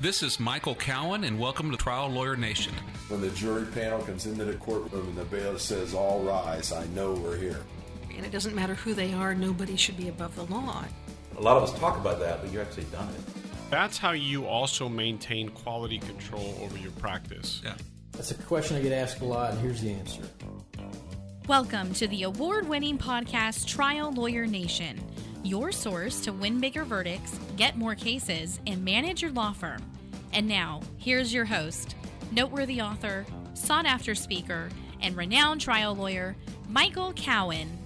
This is Michael Cowen, and welcome to Trial Lawyer Nation. When the jury panel comes into the courtroom and the bailiff says, All rise, I know we're here. And it doesn't matter who they are, nobody should be above the law. A lot of us talk about that, but you've actually done it. That's how you also maintain quality control over your practice. Yeah. That's a question I get asked a lot, and here's the answer. Welcome to the award winning podcast Trial Lawyer Nation, your source to win bigger verdicts, get more cases, and manage your law firm. And now, here's your host, noteworthy author, sought after speaker, and renowned trial lawyer, Michael Cowen.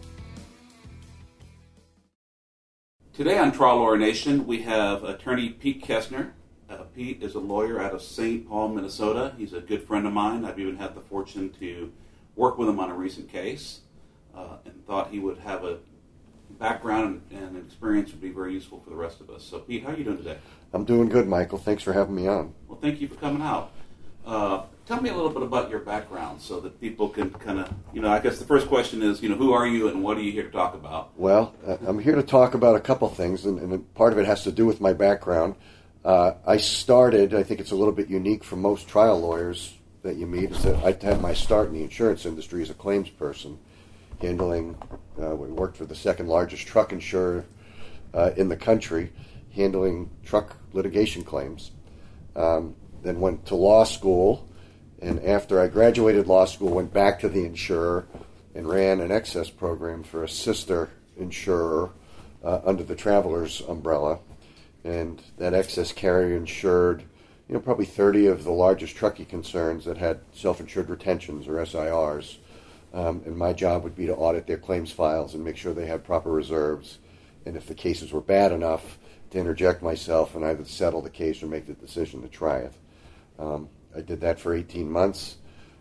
Today on Trial Lawyer Nation, we have attorney Pete Kestner. Uh, Pete is a lawyer out of St. Paul, Minnesota. He's a good friend of mine. I've even had the fortune to work with him on a recent case uh, and thought he would have a background and experience would be very useful for the rest of us. So, Pete, how are you doing today? I'm doing good, Michael. Thanks for having me on. Well, thank you for coming out. Uh, tell me a little bit about your background so that people can kind of, you know, I guess the first question is, you know, who are you and what are you here to talk about? Well, uh, I'm here to talk about a couple things, and, and part of it has to do with my background. Uh, I started, I think it's a little bit unique for most trial lawyers that you meet, is that I had my start in the insurance industry as a claims person, handling, uh, we worked for the second largest truck insurer uh, in the country, handling truck litigation claims. Um, then went to law school, and after I graduated law school, went back to the insurer and ran an excess program for a sister insurer uh, under the Travelers umbrella. And that excess carrier insured, you know, probably 30 of the largest trucking concerns that had self-insured retentions or SIRs. Um, and my job would be to audit their claims files and make sure they had proper reserves. And if the cases were bad enough, to interject myself and either settle the case or make the decision to try it. Um, I did that for 18 months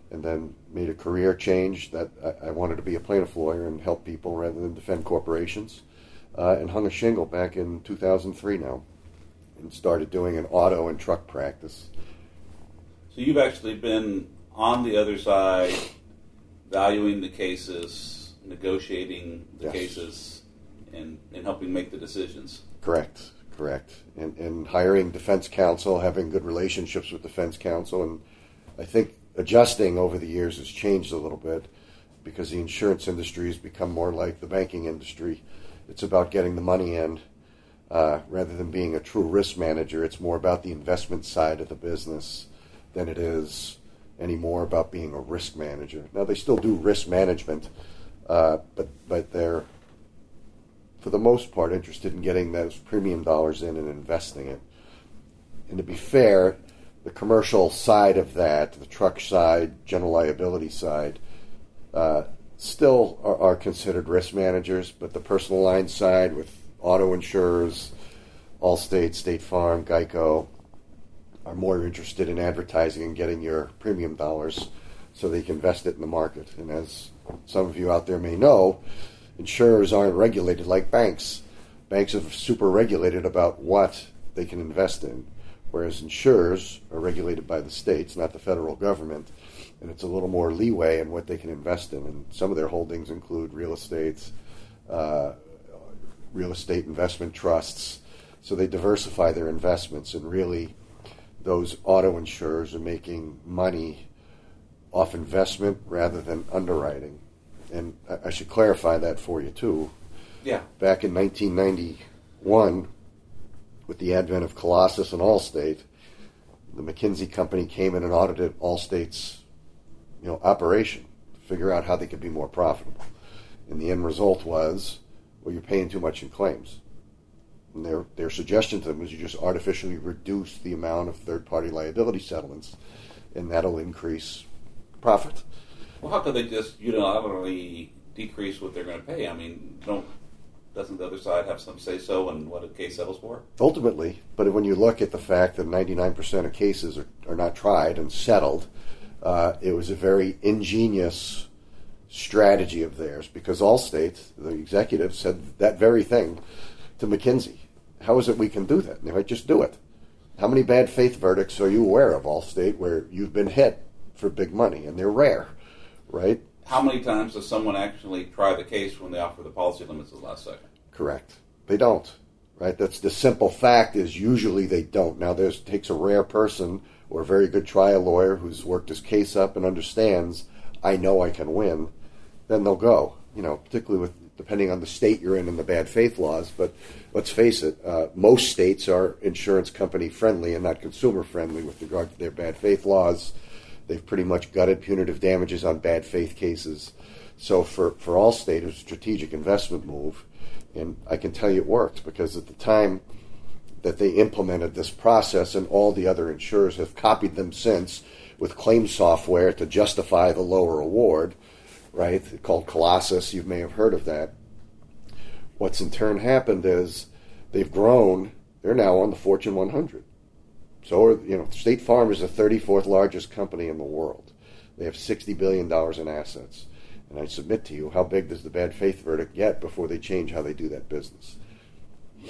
and then made a career change that I, I wanted to be a plaintiff lawyer and help people rather than defend corporations. Uh, and hung a shingle back in 2003 now and started doing an auto and truck practice. So you've actually been on the other side, valuing the cases, negotiating the Yes. cases, and, and helping make the decisions. Correct, correct. And, and hiring defense counsel, having good relationships with defense counsel, and I think adjusting over the years has changed a little bit because the insurance industry has become more like the banking industry. It's about getting the money in uh, rather than being a true risk manager. It's more about the investment side of the business than it is anymore about being a risk manager. Now they still do risk management, uh, but but they're for the most part, interested in getting those premium dollars in and investing it. And to be fair, the commercial side of that, the truck side, general liability side, uh, still are, are considered risk managers, but the personal line side with auto insurers, Allstate, State Farm, Geico, are more interested in advertising and getting your premium dollars so they can invest it in the market. And as some of you out there may know, insurers aren't regulated like banks. Banks are super regulated about what they can invest in, whereas insurers are regulated by the states, not the federal government, and it's a little more leeway in what they can invest in. And some of their holdings include real estate, uh, real estate investment trusts. So they diversify their investments, and really, those auto insurers are making money off investment rather than underwriting. And I- I should clarify that for you too. Yeah. Back in 1991, with the advent of Colossus and Allstate, the McKinsey company came in and audited Allstate's, you know, operation to figure out how they could be more profitable. And the end result was, well, you're paying too much in claims. And their their suggestion to them was you just artificially reduce the amount of third party liability settlements, and that'll increase profit. Well, how could they just unilaterally decrease what they're going to pay? I mean, don't doesn't the other side have some say so in what a case settles for? ultimately, but when you look at the fact that 99% of cases are, are not tried and settled, uh, it was a very ingenious strategy of theirs because Allstate, the executive, said that very thing to McKinsey. How is it we can do that? And they might just do it. How many bad faith verdicts are you aware of, Allstate, where you've been hit for big money? And they're rare, right? How many times does someone actually try the case when they offer the policy limits at the last second? Correct. They don't, right? That's the simple fact is usually they don't. Now there's takes a rare person or a very good trial lawyer who's worked his case up and understands I know I can win, then they'll go. You know, particularly with depending on the state you're in and the bad faith laws. But let's face it, uh, most states are insurance company friendly and not consumer friendly with regard to their bad faith laws. They've pretty much gutted punitive damages on bad faith cases. So for, for Allstate, it was a strategic investment move. And I can tell you it worked because at the time that they implemented this process, and all the other insurers have copied them since with claim software to justify the lower award, right? Called Colossus. You may have heard of that. What's in turn happened is they've grown. They're now on the Fortune 100. So, you know, State Farm is the 34th largest company in the world. They have $60 billion in assets. And I submit to you, how big does the bad faith verdict get before they change how they do that business?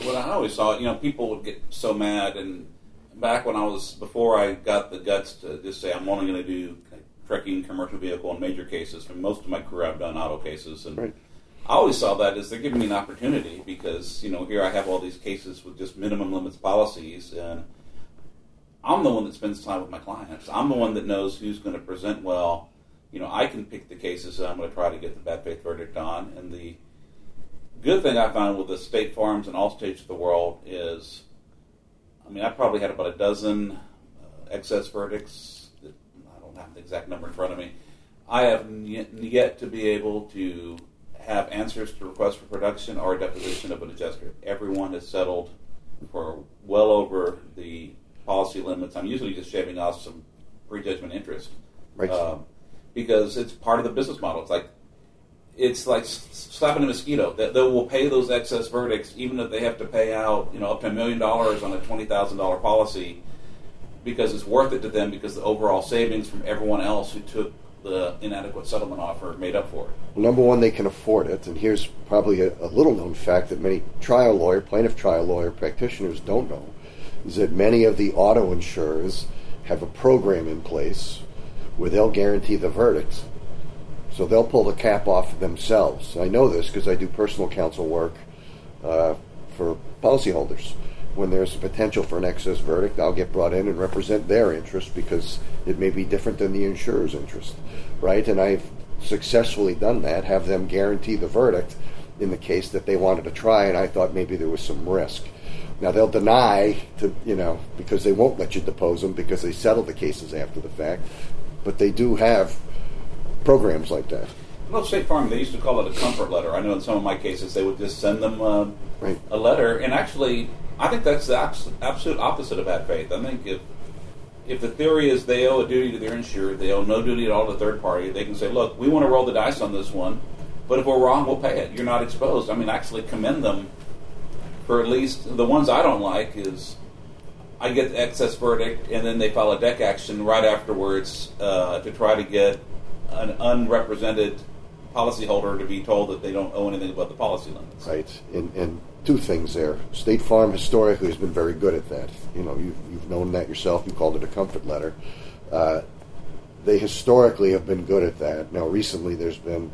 Well, I always saw, you know, people would get so mad. And back when I was, before I got the guts to just say, I'm only going to do trucking, commercial vehicle, and major cases. For most of my career, I've done auto cases. And right. I always saw that as they're giving me an opportunity because, you know, here I have all these cases with just minimum limits policies. And I'm the one that spends time with my clients. I'm the one that knows who's going to present well you know, I can pick the cases that I'm going to try to get the bad faith verdict on. And the good thing I found with the State Farms and Allstates of the world is, I mean, I probably had about a dozen uh, excess verdicts. Don't have the exact number in front of me. I have yet to be able to have answers to requests for production or a deposition of an adjuster. Everyone has settled for well over the policy limits. I'm usually just shaving off some prejudgment interest. Right. Um, because it's part of the business model. It's like it's like slapping a mosquito. That they will pay those excess verdicts, even if they have to pay out, you know, up to a million dollars on a twenty thousand dollar policy, because it's worth it to them because the overall savings from everyone else who took the inadequate settlement offer made up for it. Well, number one, they can afford it, and here's probably a, a little known fact that many trial lawyer, plaintiff trial lawyer practitioners don't know, is that many of the auto insurers have a program in place where they'll guarantee the verdict. So they'll pull the cap off themselves. I know this because I do personal counsel work uh, for policyholders. When there's a potential for an excess verdict, I'll get brought in and represent their interest because it may be different than the insurer's interest, right? And I've successfully done that, have them guarantee the verdict in the case that they wanted to try, and I thought maybe there was some risk. Now they'll deny to you know because they won't let you depose them because they settle the cases after the fact but they do have programs like that. Well, State Farm, they used to call it a comfort letter. I know in some of my cases they would just send them uh, right. a letter, and actually, I think that's the absolute opposite of bad faith. I think if if the theory is they owe a duty to their insured, they owe no duty at all to third party, they can say, look, we want to roll the dice on this one, but if we're wrong, we'll pay it. You're not exposed. I mean, I actually commend them for at least the ones I don't like is I get the excess verdict, and then they file a dec action right afterwards uh, to try to get an unrepresented policyholder to be told that they don't owe anything above the policy limits. Right, and, and two things there. State Farm historically has been very good at that. You know, you've, you've known that yourself. You called it a comfort letter. Uh, they historically have been good at that. Now, recently there's been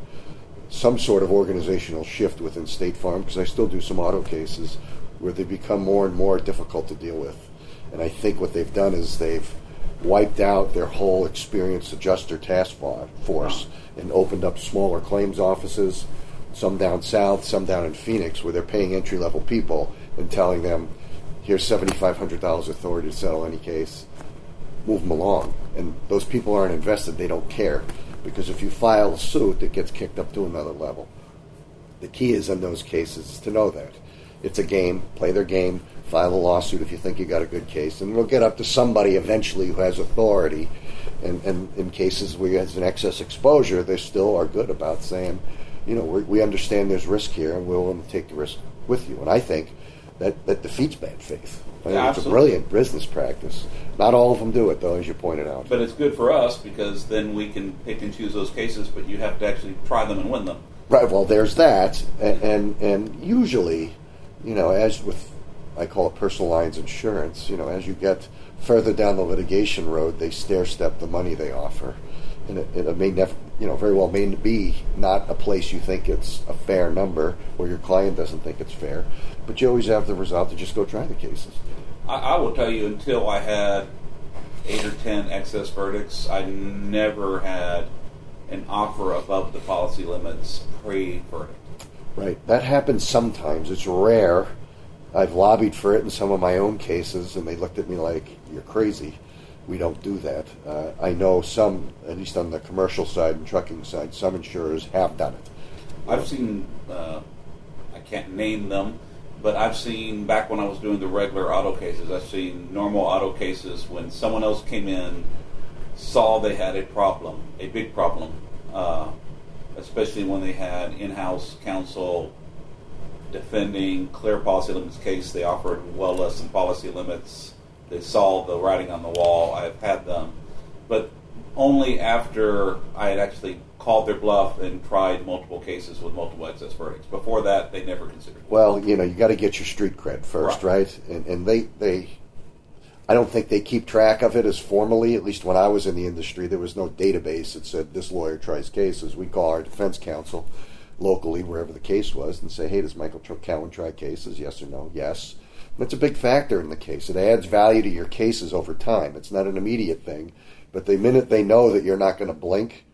some sort of organizational shift within State Farm because I still do some auto cases where they become more and more difficult to deal with. And I think what they've done is they've wiped out their whole experienced adjuster task force and opened up smaller claims offices, some down south, some down in Phoenix, where they're paying entry level people and telling them, here's $7,500 authority to settle any case. Move them along. And those people aren't invested, they don't care. Because if you file a suit, it gets kicked up to another level. The key is in those cases to know that. It's a game, play their game, file a lawsuit if you think you got a good case, and we'll get up to somebody eventually who has authority. And, and in cases where has an excess exposure, they still are good about saying, you know, we understand there's risk here, and we're willing to take the risk with you. And I think that, that defeats bad faith. I yeah, it's a brilliant business practice. Not all of them do it, though, as you pointed out. But it's good for us because then we can pick and choose those cases, but you have to actually try them and win them. Right. Well, there's that, and and, and usually, you know, as with I call it personal lines insurance. You know, as you get further down the litigation road, they stair step the money they offer, and it, it may never you know, very well may be not a place you think it's a fair number, or your client doesn't think it's fair. But you always have the result to just go try the cases. I, I will tell you, until I had eight or ten excess verdicts, I never had an offer above the policy limits pre-verdict. Right. That happens sometimes. It's rare. I've lobbied for it in some of my own cases, and they looked at me like, you're crazy. We don't do that. Uh, I know some, at least on the commercial side and trucking side, some insurers have done it. I've seen, uh, I can't name them, but I've seen back when I was doing the regular auto cases, I've seen normal auto cases when someone else came in, saw they had a problem, a big problem, uh, especially when they had in-house counsel defending clear policy limits case. They offered well less than policy limits. They saw the writing on the wall. I've had them, but only after I had actually called their bluff and tried multiple cases with multiple excess verdicts. Before that, they never considered. it. Well, you know, you got to get your street cred first, Right. right? And, and they, they, I don't think they keep track of it as formally. At least when I was in the industry, there was no database that said this lawyer tries cases. We call our defense counsel locally, wherever the case was, and say, hey, does Michael Cowen try cases? Yes or no? Yes. That's a big factor in the case. It adds value to your cases over time. It's not an immediate thing, but the minute they know that you're not going to blink,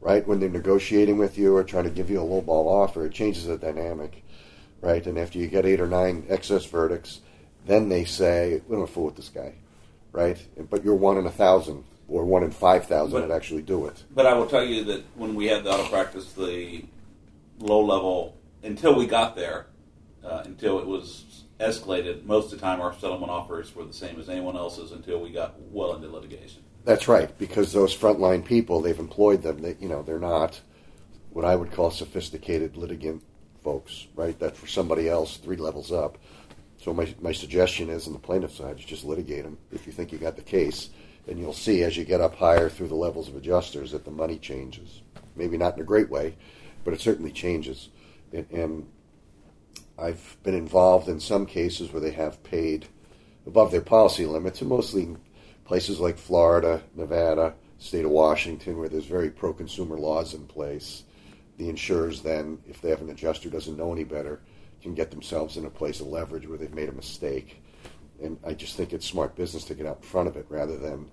right, when they're negotiating with you or trying to give you a low ball offer, it changes the dynamic, right? And after you get eight or nine excess verdicts, then they say, we don't fool with this guy, right? But you're one in a thousand or one in five thousand that actually do it. But I will tell you that when we had the auto practice, the low level, until we got there, uh, until it was escalated, most of the time our settlement offers were the same as anyone else's until we got well into litigation. That's right, because those frontline people, they've employed them. They, you know, they're not what I would call sophisticated litigant folks, right? That's for somebody else, three levels up. So my, my suggestion is, on the plaintiff side, is just litigate them if you think you got the case, and you'll see as you get up higher through the levels of adjusters that the money changes. Maybe not in a great way, but it certainly changes. And, and I've been involved in some cases where they have paid above their policy limits, and mostly in places like Florida, Nevada, state of Washington, where there's very pro-consumer laws in place. The insurers then, if they have an adjuster who doesn't know any better, can get themselves in a place of leverage where they've made a mistake. And I just think it's smart business to get out in front of it rather than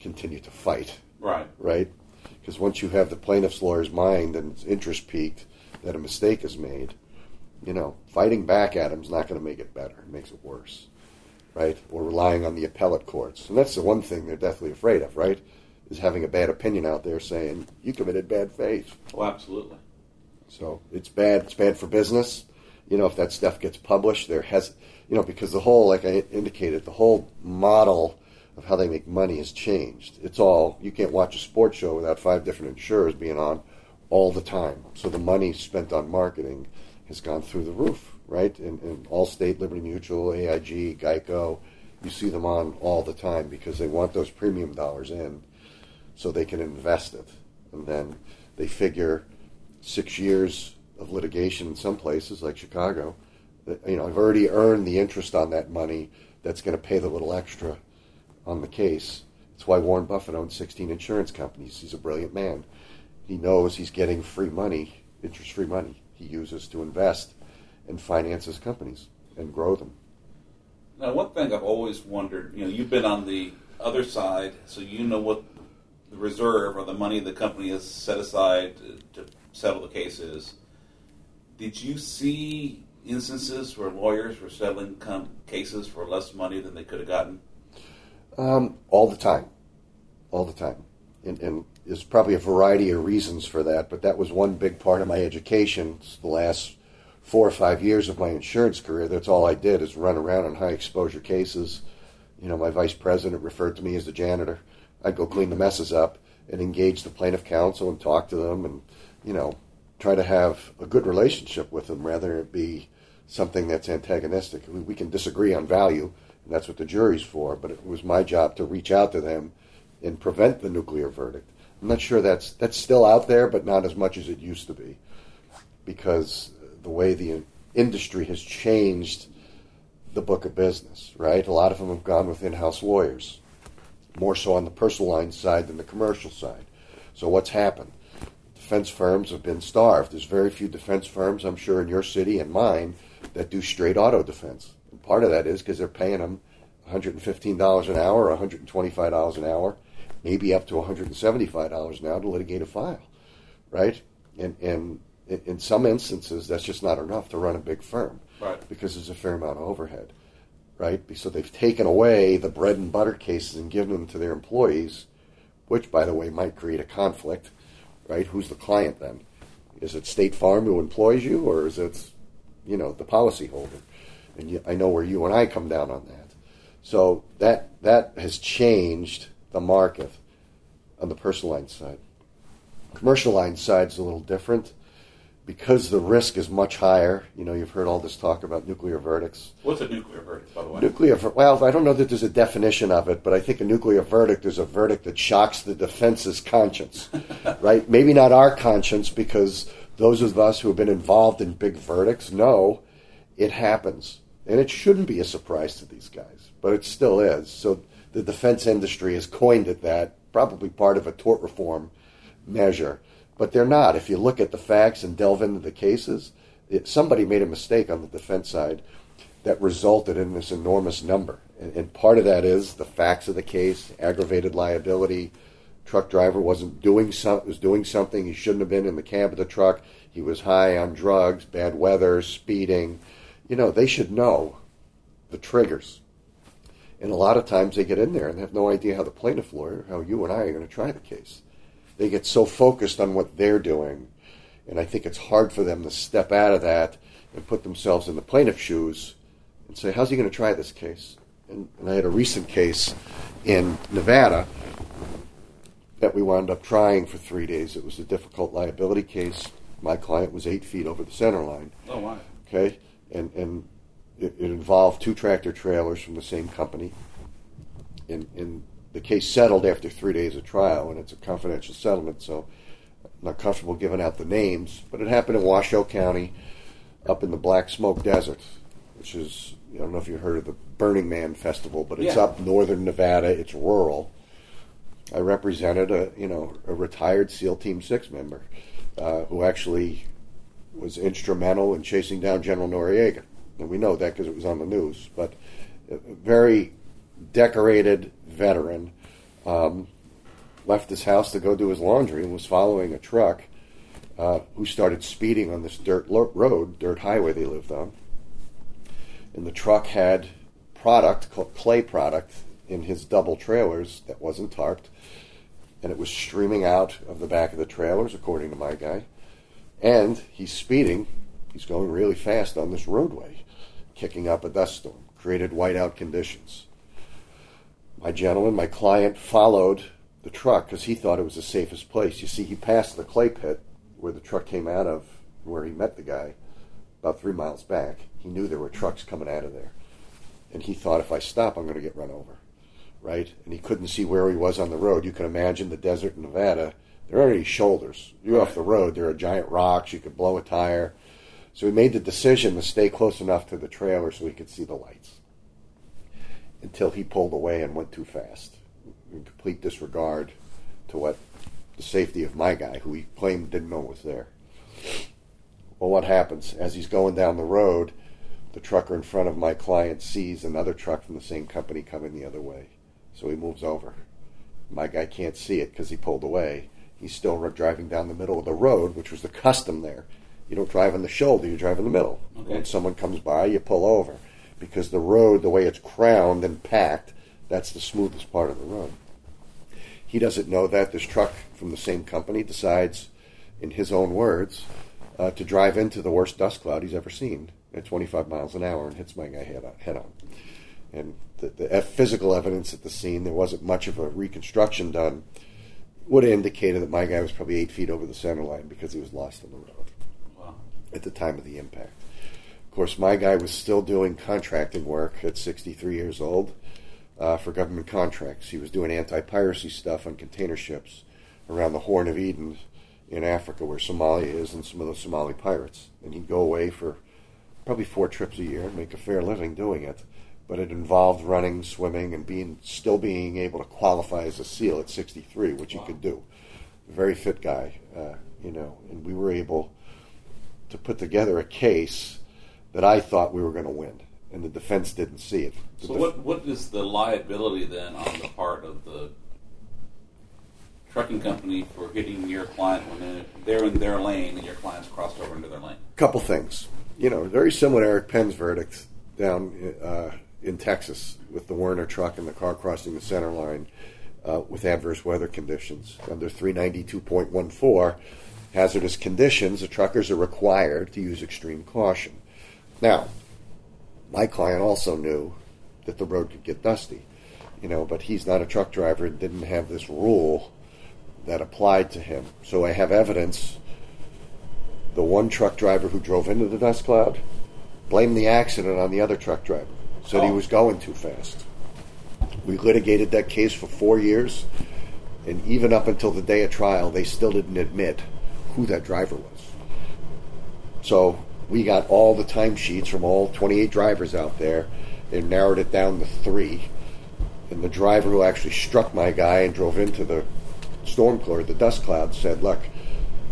continue to fight Right. right? Because once you have the plaintiff's lawyer's mind and its interest peaked that a mistake is made, you know, fighting back at him is not going to make it better. It makes it worse, right? Or relying on the appellate courts. And that's the one thing they're deathly afraid of, right? Is having a bad opinion out there saying, you committed bad faith. Oh, absolutely. So it's bad. It's bad for business. You know, if that stuff gets published, there has, you know, because the whole, like I indicated, the whole model of how they make money has changed. It's all you can't watch a sports show without five different insurers being on all the time. So the money spent on marketing has gone through the roof, right? And, and Allstate, Liberty Mutual, AIG, Geico, you see them on all the time because they want those premium dollars in so they can invest it. And then they figure six years of litigation in some places like Chicago, that, you know, I've already earned the interest on that money that's going to pay the little extra on the case. That's why Warren Buffett owns 16 insurance companies. He's a brilliant man. He knows he's getting free money, interest free money, he uses to invest and finance his companies and grow them. Now, one thing I've always wondered, you know, you've been on the other side, so you know what the reserve or the money the company has set aside to, to settle the case is. Did you see instances where lawyers were settling com- cases for less money than they could have gotten? Um, all the time, all the time, and, and there's probably a variety of reasons for that. But that was one big part of my education. It's the last four or five years of my insurance career. That's all I did is run around on high exposure cases. You know, my vice president referred to me as the janitor. I'd go clean the messes up and engage the plaintiff counsel and talk to them, and you know, try to have a good relationship with them rather than be something that's antagonistic. We, we can disagree on value, and that's what the jury's for. But it was my job to reach out to them and prevent the nuclear verdict. I'm not sure that's that's still out there, but not as much as it used to be, because the way the industry has changed the book of business. Right, a lot of them have gone with in-house lawyers, more so on the personal line side than the commercial side. So what's happened? Defense firms have been starved. There's very few defense firms, I'm sure, in your city and mine that do straight auto defense. And part of that is because they're paying them $115 an hour, $125 an hour, maybe up to $175 now to litigate a file, right? And and in some instances, that's just not enough to run a big firm, right? Because there's a fair amount of overhead, right? So they've taken away the bread and butter cases and given them to their employees, which, by the way, might create a conflict, right? Who's the client then? Is it State Farm who employs you, or is it, you know, the policyholder? And I know where you and I come down on that. So that that has changed the market on the personal line side. Commercial line side is a little different because the risk is much higher. You know, you've heard all this talk about nuclear verdicts. What's a nuclear verdict, by the way? Nuclear. Well, I don't know that there's a definition of it, but I think a nuclear verdict is a verdict that shocks the defense's conscience, right? Maybe not our conscience, because those of us who have been involved in big verdicts know it happens, and it shouldn't be a surprise to these guys, but it still is. So the defense industry has coined it that, probably part of a tort reform measure. But they're not. If you look at the facts and delve into the cases, it, somebody made a mistake on the defense side that resulted in this enormous number. And, and, part of that is the facts of the case, aggravated liability. Truck driver wasn't doing some, was doing something he shouldn't have been in the cab of the truck. He was high on drugs, bad weather, speeding. You know, they should know the triggers. And a lot of times they get in there and have no idea how the plaintiff lawyer, how you and I are going to try the case. They get so focused on what they're doing, and I think it's hard for them to step out of that and put themselves in the plaintiff's shoes and say, how's he going to try this case? And, and I had a recent case in Nevada that we wound up trying for three days. It was a difficult liability case. My client was eight feet over the center line. Oh, wow. Okay, and and it, it involved two tractor trailers from the same company. And, and the case settled after three days of trial, and it's a confidential settlement, so I'm not comfortable giving out the names. But it happened in Washoe County, up in the Black Smoke Desert, which is I don't know if you heard of the Burning Man Festival, but it's yeah. up northern Nevada. It's rural. I represented a you know a retired SEAL Team Six member uh, who actually was instrumental in chasing down General Noriega, and we know that because it was on the news. But a very decorated veteran um, left his house to go do his laundry and was following a truck uh, who started speeding on this dirt lo- road, dirt highway they lived on. And the truck had product, clay product, in his double trailers that wasn't tarped. And it was streaming out of the back of the trailers, according to my guy. And he's speeding. He's going really fast on this roadway, kicking up a dust storm, created whiteout conditions my gentleman, my client, followed the truck because he thought it was the safest place. You see, he passed the clay pit where the truck came out of, where he met the guy, about three miles back. He knew there were trucks coming out of there. And he thought, if I stop, I'm going to get run over. Right? And he couldn't see where he was on the road. You can imagine the desert in Nevada. There aren't any shoulders. You're off the road. There are giant rocks. You could blow a tire. So he made the decision to stay close enough to the trailer so he could see the lights until he pulled away and went too fast, in complete disregard to what the safety of my guy, who he claimed didn't know was there. Well, what happens as he's going down the road? The trucker in front of my client sees another truck from the same company coming the other way, so he moves over. My guy can't see it because he pulled away. He's still driving down the middle of the road, which was the custom there. You don't drive on the shoulder; you drive in the middle. Okay. When someone comes by, you pull over because the road, the way it's crowned and packed, that's the smoothest part of the road. He doesn't know that this truck from the same company decides, in his own words, uh, to drive into the worst dust cloud he's ever seen at 25 miles an hour and hits my guy head on. Head on. And the, the physical evidence at the scene, there wasn't much of a reconstruction done, would have indicated that my guy was probably eight feet over the center line because he was lost on the road. At the time of the impact. Of course, my guy was still doing contracting work at 63 years old uh, for government contracts. He was doing anti piracy stuff on container ships around the Horn of Eden in Africa, where Somalia is, and some of the Somali pirates. And he'd go away for probably four trips a year and make a fair living doing it. But it involved running, swimming, and being still being able to qualify as a SEAL at 63, which wow. he could do. very fit guy, uh, you know, and we were able to put together a case that I thought we were going to win, and the defense didn't see it. The So def- what what is the liability then on the part of the trucking company for hitting your client when they're- in their lane and your client's crossed over into their lane? couple things. You know, very similar to Eric Penn's verdict down uh, in Texas with the Werner truck and the car crossing the center line uh, with adverse weather conditions. Under 392.14, hazardous conditions, the truckers are required to use extreme caution. Now, my client also knew that the road could get dusty, you know, but he's not a truck driver and didn't have this rule that applied to him. So I have evidence the one truck driver who drove into the dust cloud blamed the accident on the other truck driver. Said he Oh. was going too fast. We litigated that case for four years, and even up until the day of trial, they still didn't admit who that driver was. So we got all the timesheets from all 28 drivers out there and narrowed it down to three. And the driver who actually struck my guy and drove into the storm cloud, the dust cloud, said, "Look,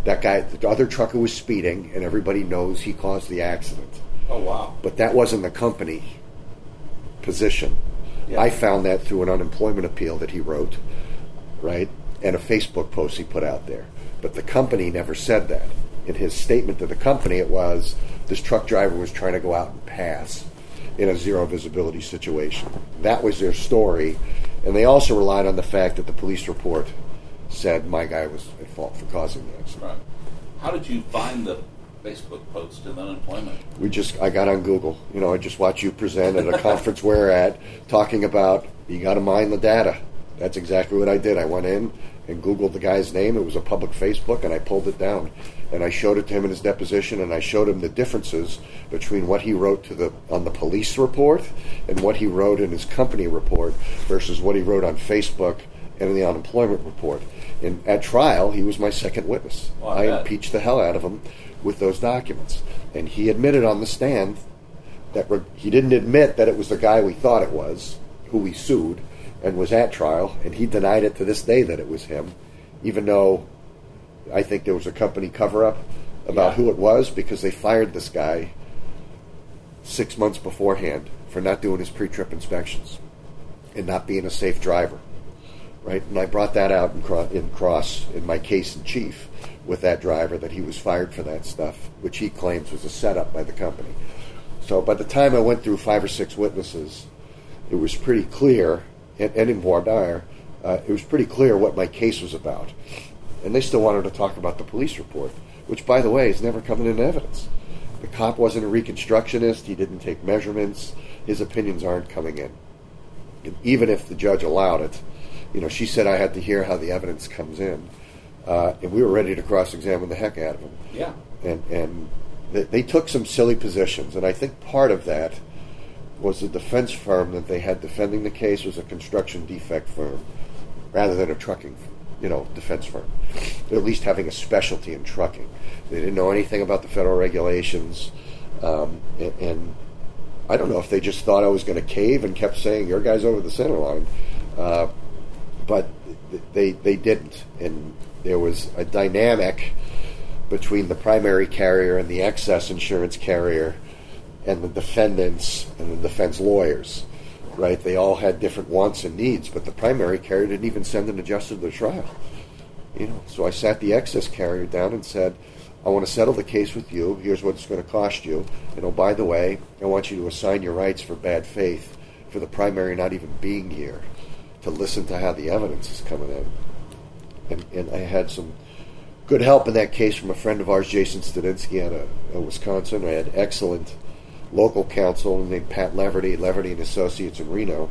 that guy, the other trucker was speeding, and everybody knows he caused the accident." Oh wow! But that wasn't the company position. Yeah. I found that through an unemployment appeal that he wrote, right, and a Facebook post he put out there. But the company never said that. In his statement to the company, it was this truck driver was trying to go out and pass in a zero visibility situation. That was their story. And they also relied on the fact that the police report said my guy was at fault for causing the accident. Right. How did you find the Facebook post in unemployment? We just, I got on Google. You know, I just watch you present at a conference we're at, talking about you got to mine the data. That's exactly what I did. I went in and Googled the guy's name. It was a public Facebook, and I pulled it down. And I showed it to him in his deposition, and I showed him the differences between what he wrote to the on the police report and what he wrote in his company report versus what he wrote on Facebook and in the unemployment report. And at trial, he was my second witness. Oh, I I impeached the hell out of him with those documents, and he admitted on the stand that re- he didn't admit that it was the guy we thought it was, who we sued, and was at trial, and he denied it to this day that it was him, even though I think there was a company cover up about Yeah. who it was because they fired this guy six months beforehand for not doing his pre trip inspections and not being a safe driver. Right? And I brought that out in, cro- in cross in my case in chief with that driver that he was fired for that stuff, which he claims was a setup by the company. So by the time I went through five or six witnesses, it was pretty clear, and, and in voir dire, uh, it was pretty clear what my case was about. And they still wanted to talk about the police report, which, by the way, is never coming into evidence. The cop wasn't a reconstructionist. He didn't take measurements. His opinions aren't coming in. And even if the judge allowed it, you know, she said I had to hear how the evidence comes in. Uh, and we were ready to cross-examine the heck out of him Yeah. and and they, they took some silly positions, and I think part of that was the defense firm that they had defending the case was a construction defect firm rather than a trucking, you know, defense firm. At least having a specialty in trucking. They didn't know anything about the federal regulations, um, and, and I don't know if they just thought I was going to cave and kept saying your guy's over the center line, uh, but they they didn't, and there was a dynamic between the primary carrier and the excess insurance carrier and the defendants and the defense lawyers. Right? They all had different wants and needs, but the primary carrier didn't even send an adjuster to the trial. You know, so I sat the excess carrier down and said, I want to settle the case with you. Here's what it's going to cost you. And oh, by the way, I want you to assign your rights for bad faith for the primary not even being here to listen to how the evidence is coming in. And, and I had some good help in that case from a friend of ours, Jason Studinsky, out of, of Wisconsin. I had excellent local counsel named Pat Leverty, Leverty and Associates in Reno,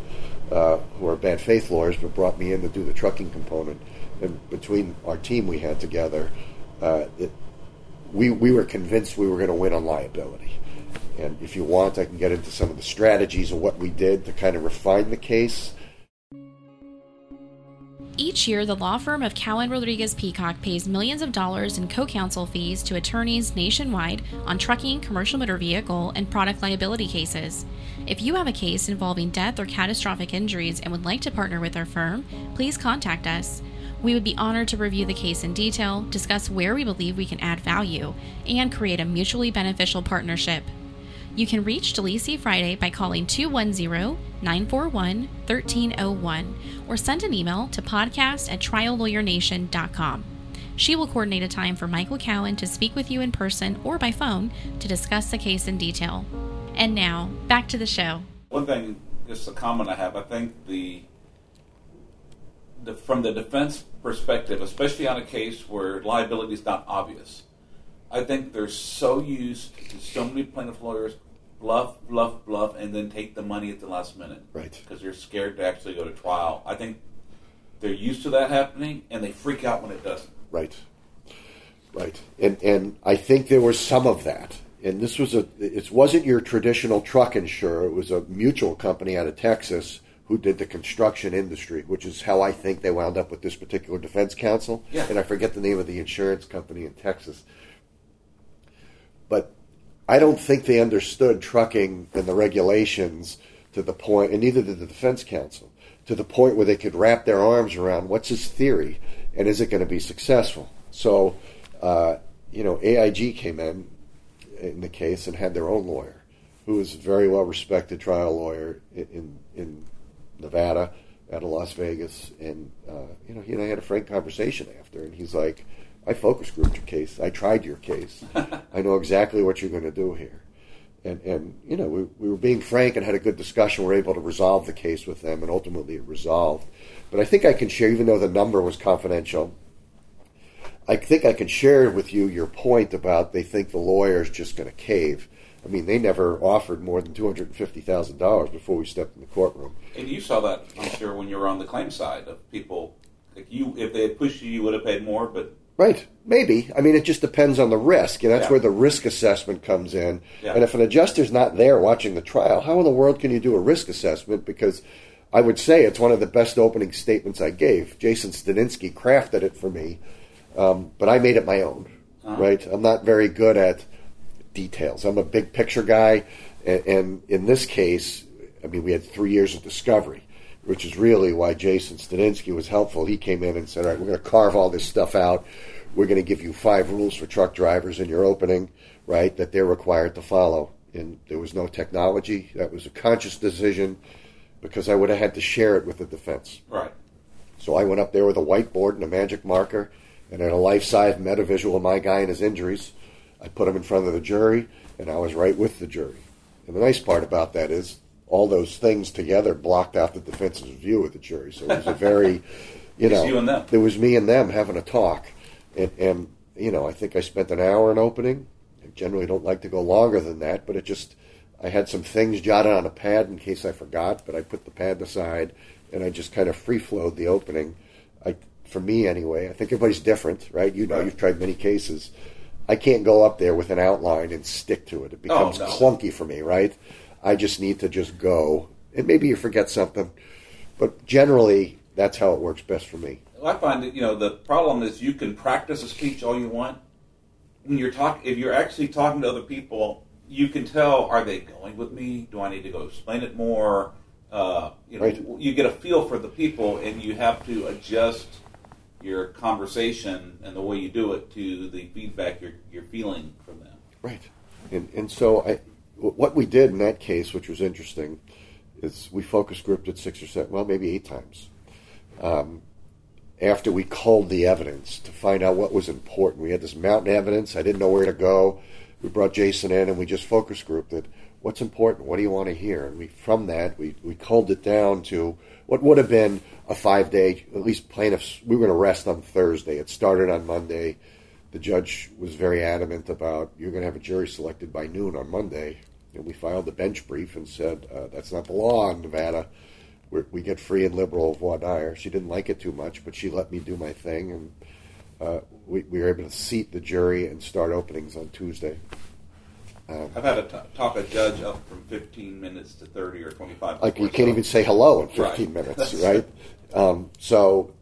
uh, who are bad faith lawyers, but brought me in to do the trucking component. And between our team we had together, uh, it, we we were convinced we were going to win on liability. And if you want, I can get into some of the strategies of what we did to kind of refine the case. Each year, the law firm of Cowen Rodriguez Peacock pays millions of dollars in co counsel fees to attorneys nationwide on trucking, commercial motor vehicle, and product liability cases. If you have a case involving death or catastrophic injuries and would like to partner with our firm, please contact us. We would be honored to review the case in detail, discuss where we believe we can add value, and create a mutually beneficial partnership. You can reach Delisi Friday by calling 210 941 1301 or send an email to podcast at triallawyernation.com. She will coordinate a time for Michael Cowen to speak with you in person or by phone to discuss the case in detail. And now, back to the show. One thing, just a comment I have, I think the, the from the defense perspective, especially on a case where liability is not obvious, I think they're so used to so many plaintiff lawyers bluff, bluff, bluff, and then take the money at the last minute. Right. Because they're scared to actually go to trial. I think they're used to that happening, and they freak out when it doesn't. Right. Right. And and I think there was some of that. And this was a it wasn't your traditional truck insurer. It was a mutual company out of Texas who did the construction industry, which is how I think they wound up with this particular defense counsel. Yeah. And I forget the name of the insurance company in Texas. I don't think they understood trucking and the regulations to the point, and neither did the defense counsel, to the point where they could wrap their arms around what's his theory and is it going to be successful. So, uh, you know, AIG came in in the case and had their own lawyer, who was a very well respected trial lawyer in, in, in Nevada, out of Las Vegas, and uh, you know, he and I had a frank conversation after, and he's like, "I focus grouped your case. I tried your case. I know exactly what you're going to do here." And, and you know we, we were being frank and had a good discussion. We were able to resolve the case with them, and ultimately it resolved. But I think I can share, even though the number was confidential, I think I can share with you your point about they think the lawyer is just going to cave. I mean, they never offered more than two hundred and fifty thousand dollars before we stepped in the courtroom. And you saw that, I'm sure, when you were on the claim side of people. Like you, if they had pushed you, you would have paid more. But Right, maybe. I mean, it just depends on the risk, and that's Yeah. where the risk assessment comes in. Yeah. And if an adjuster's not there watching the trial, how in the world can you do a risk assessment? Because I would say it's one of the best opening statements I gave. Jason Stadinsky crafted it for me, um, but I made it my own. Right, I'm not very good at details. I'm a big picture guy, and, and in this case, I mean, we had three years of discovery, which is really why Jason Stadinsky was helpful. He came in and said, "All right, we're going to carve all this stuff out. We're going to give you five rules for truck drivers in your opening, right, that they're required to follow." And there was no technology. That was a conscious decision because I would have had to share it with the defense. right, So I went up there with a whiteboard and a magic marker and then a life size meta visual of my guy and his injuries. I put him in front of the jury and I was right with the jury. And the nice part about that is all those things together blocked out the defense's view of the jury. So it was a very, you know, you and them. it was me and them having a talk. And, and, you know, I think I spent an hour in opening. I generally don't like to go longer than that, but it just, I had some things jotted on a pad in case I forgot, but I put the pad aside and I just kind of free flowed the opening. I, for me anyway, I think everybody's different, right? You know, Right. you've tried many cases. I can't go up there with an outline and stick to it. It becomes oh, no. clunky for me, right? I just need to just go. And maybe you forget something, but generally, that's how it works best for me. I find that you know the problem is you can practice a speech all you want. When you're talk, if you're actually talking to other people, you can tell are they going with me? Do I need to go explain it more? Uh, you know, Right. you get a feel for the people, and you have to adjust your conversation and the way you do it to the feedback you're you're feeling from them. Right. And, and so I, what we did in that case, which was interesting, is we focus grouped it six or seven, well, maybe eight times. Um, after we culled the evidence to find out what was important. We had this mountain evidence. I didn't know where to go. We brought Jason in and we just focus grouped it. What's important? What do you want to hear? And we, from that, we, we culled it down to what would have been a five day, at least plaintiffs, we were going to rest on Thursday. It started on Monday. The judge was very adamant about you're going to have a jury selected by noon on Monday. And we filed the bench brief and said, uh, that's not the law in Nevada we're, we get free and liberal voir dire. She didn't like it too much, but she let me do my thing, and uh, we, we were able to seat the jury and start openings on Tuesday. I've had to t- talk a judge up from 15 minutes to 30 or 25. Like you can't so- even say hello in 15 Right. minutes, right? Um, so,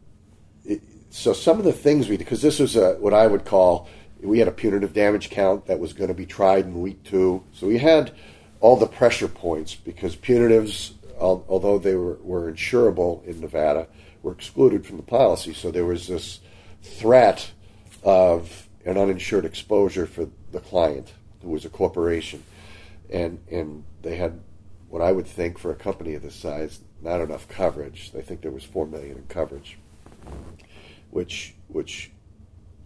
so some of the things we because this was a what I would call we had a punitive damage count that was going to be tried in week two, so we had all the pressure points because punitives, al- although they were, were insurable in Nevada, were excluded from the policy. So there was this threat of an uninsured exposure for the client, who was a corporation, and and they had what I would think for a company of this size not enough coverage. They think there was four million in coverage, which which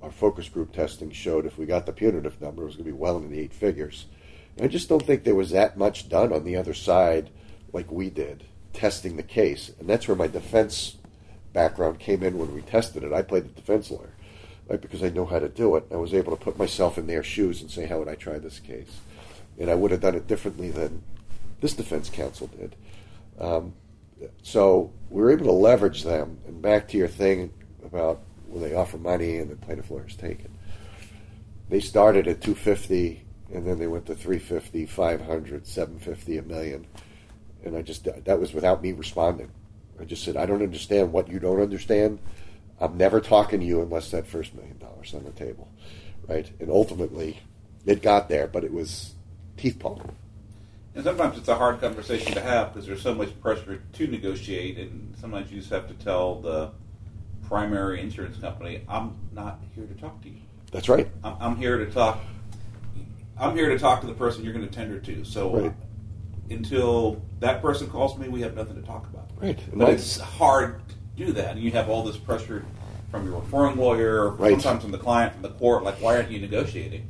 our focus group testing showed if we got the punitive number, it was going to be well into the eight figures. And I just don't think there was that much done on the other side like we did, testing the case. And that's where my defense background came in when we tested it. I played the defense lawyer, right, because I know how to do it. I was able to put myself in their shoes and say, how would I try this case? And I would have done it differently than this defense counsel did. Um, so we were able to leverage them. And back to your thing about when they offer money and the plaintiff lawyers take it. They started at 250 and then they went to 350, 500, 750, a million. And I just, that was without me responding. I just said, I don't understand what you don't understand. I'm never talking to you unless that first million dollars on the table. Right? And ultimately, it got there, but it was teeth pulling. And sometimes it's a hard conversation to have because there's so much pressure to negotiate, and sometimes you just have to tell the primary insurance company, I'm not here to talk to you. That's right. I'm, I'm here to talk. I'm here to talk to the person you're going to tender to. So uh, Right. until that person calls me, we have nothing to talk about. Right. But it's hard to do that, and you have all this pressure from your referring lawyer, Right. sometimes from the client, from the court. Like, why aren't you negotiating?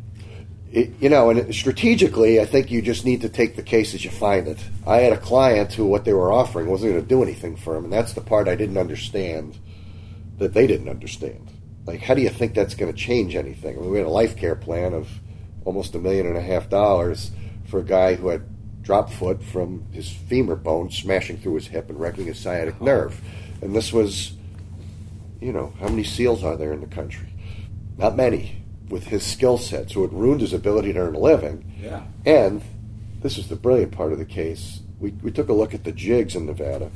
It, you know, and strategically, I think you just need to take the case as you find it. I had a client who what they were offering wasn't going to do anything for him, and that's the part I didn't understand that they didn't understand. Like, how do you think that's going to change anything? I mean, we had a life care plan of almost a million and a half dollars for a guy who had drop foot from his femur bone smashing through his hip and wrecking his sciatic uh-huh. nerve. And this was, you know, how many SEALs are there in the country? Not many with his skill set. So it ruined his ability to earn a living. Yeah. And this is the brilliant part of the case. We, we took a look at the jigs in Nevada.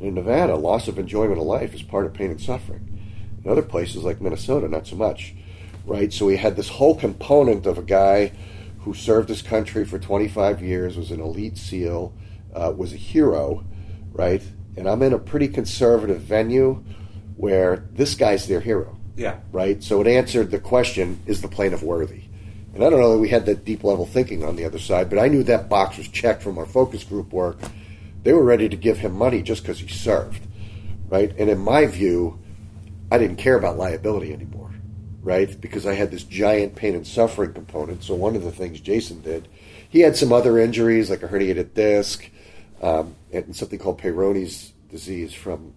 In Nevada, loss of enjoyment of life is part of pain and suffering. In other places like Minnesota, not so much. Right? So we had this whole component of a guy who served his country for 25 years, was an elite SEAL, uh, was a hero, right? And I'm in a pretty conservative venue where this guy's their hero Yeah. right? So it answered the question: Is the plaintiff worthy? And I don't know that we had that deep level thinking on the other side, but I knew that box was checked from our focus group work. They were ready to give him money just because he served, right? And in my view, I didn't care about liability anymore, right? Because I had this giant pain and suffering component. So one of the things Jason did, he had some other injuries like a herniated disc um, and something called Peyronie's disease from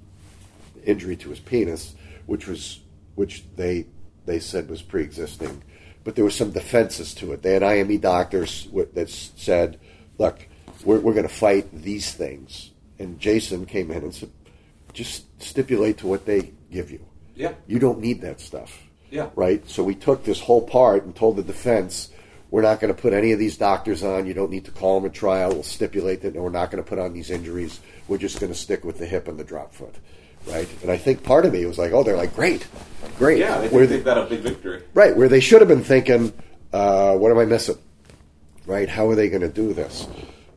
injury to his penis, which was which they they said was pre-existing, but there were some defenses to it. They had IME doctors that said, "Look, we're, we're going to fight these things," and Jason came in and said, "Just stipulate to what they give you. Yeah. You don't need that stuff." Yeah. Right. So we took this whole part and told the defense. We're not going to put any of these doctors on. You don't need to call them a trial. We'll stipulate that, we're not going to put on these injuries. We're just going to stick with the hip and the drop foot, right? And I think part of me was like, oh, they're like, great, great. Yeah, they Where think they've got a big victory. Right, where they should have been thinking, uh, what am I missing? Right, how are they going to do this?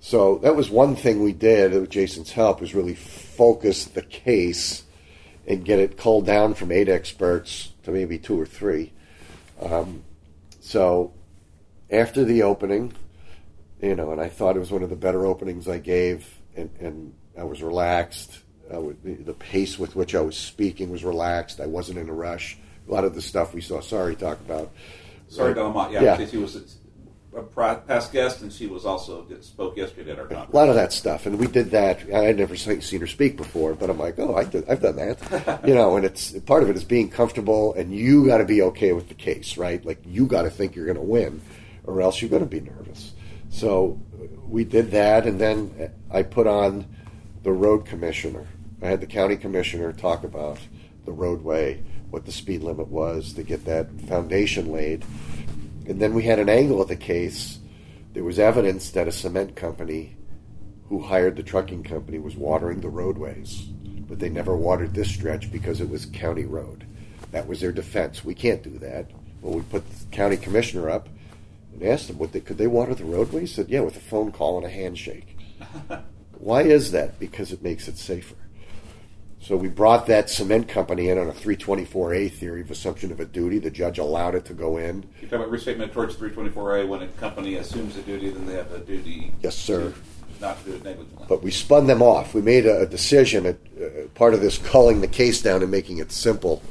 So that was one thing we did with Jason's help was really focus the case and get it culled down from eight experts to maybe two or three. Um, so after the opening, you know, and I thought it was one of the better openings I gave, and, and I was relaxed. I would, the, pace with which I was speaking was relaxed. I wasn't in a rush. A lot of the stuff we saw Sari talk about. Sari, Delamont. Yeah, Yeah. she was a past guest, and she was also spoke yesterday at our conference. A lot of that stuff, and we did that. I had never seen her speak before, but I'm like, oh, I did, I've done that, you know. And it's part of it is being comfortable, and you got to be okay with the case, right? Like you got to think you're going to win, or else you're going to be nervous. So we did that, and then I put on the road commissioner. I had the county commissioner talk about the roadway, what the speed limit was, to get that foundation laid, and then we had an angle of the case. There was evidence that a cement company who hired the trucking company was watering the roadways, but they never watered this stretch because it was county road. That was their defense. We can't do that. Well, we put the county commissioner up and asked them, what they, could they water the roadways? He said, yeah, with a phone call and a handshake. Why is that? Because it makes it safer. So we brought that cement company in on a 324A theory of assumption of a duty. The judge allowed it to go in. You're talking about restatement Torts 324A when a company assumes a duty, then they have a duty. Yes, sir. to Not to do it negligently. But we spun them off. We made a, a decision. At, uh, part of this culling the case down and making it simple,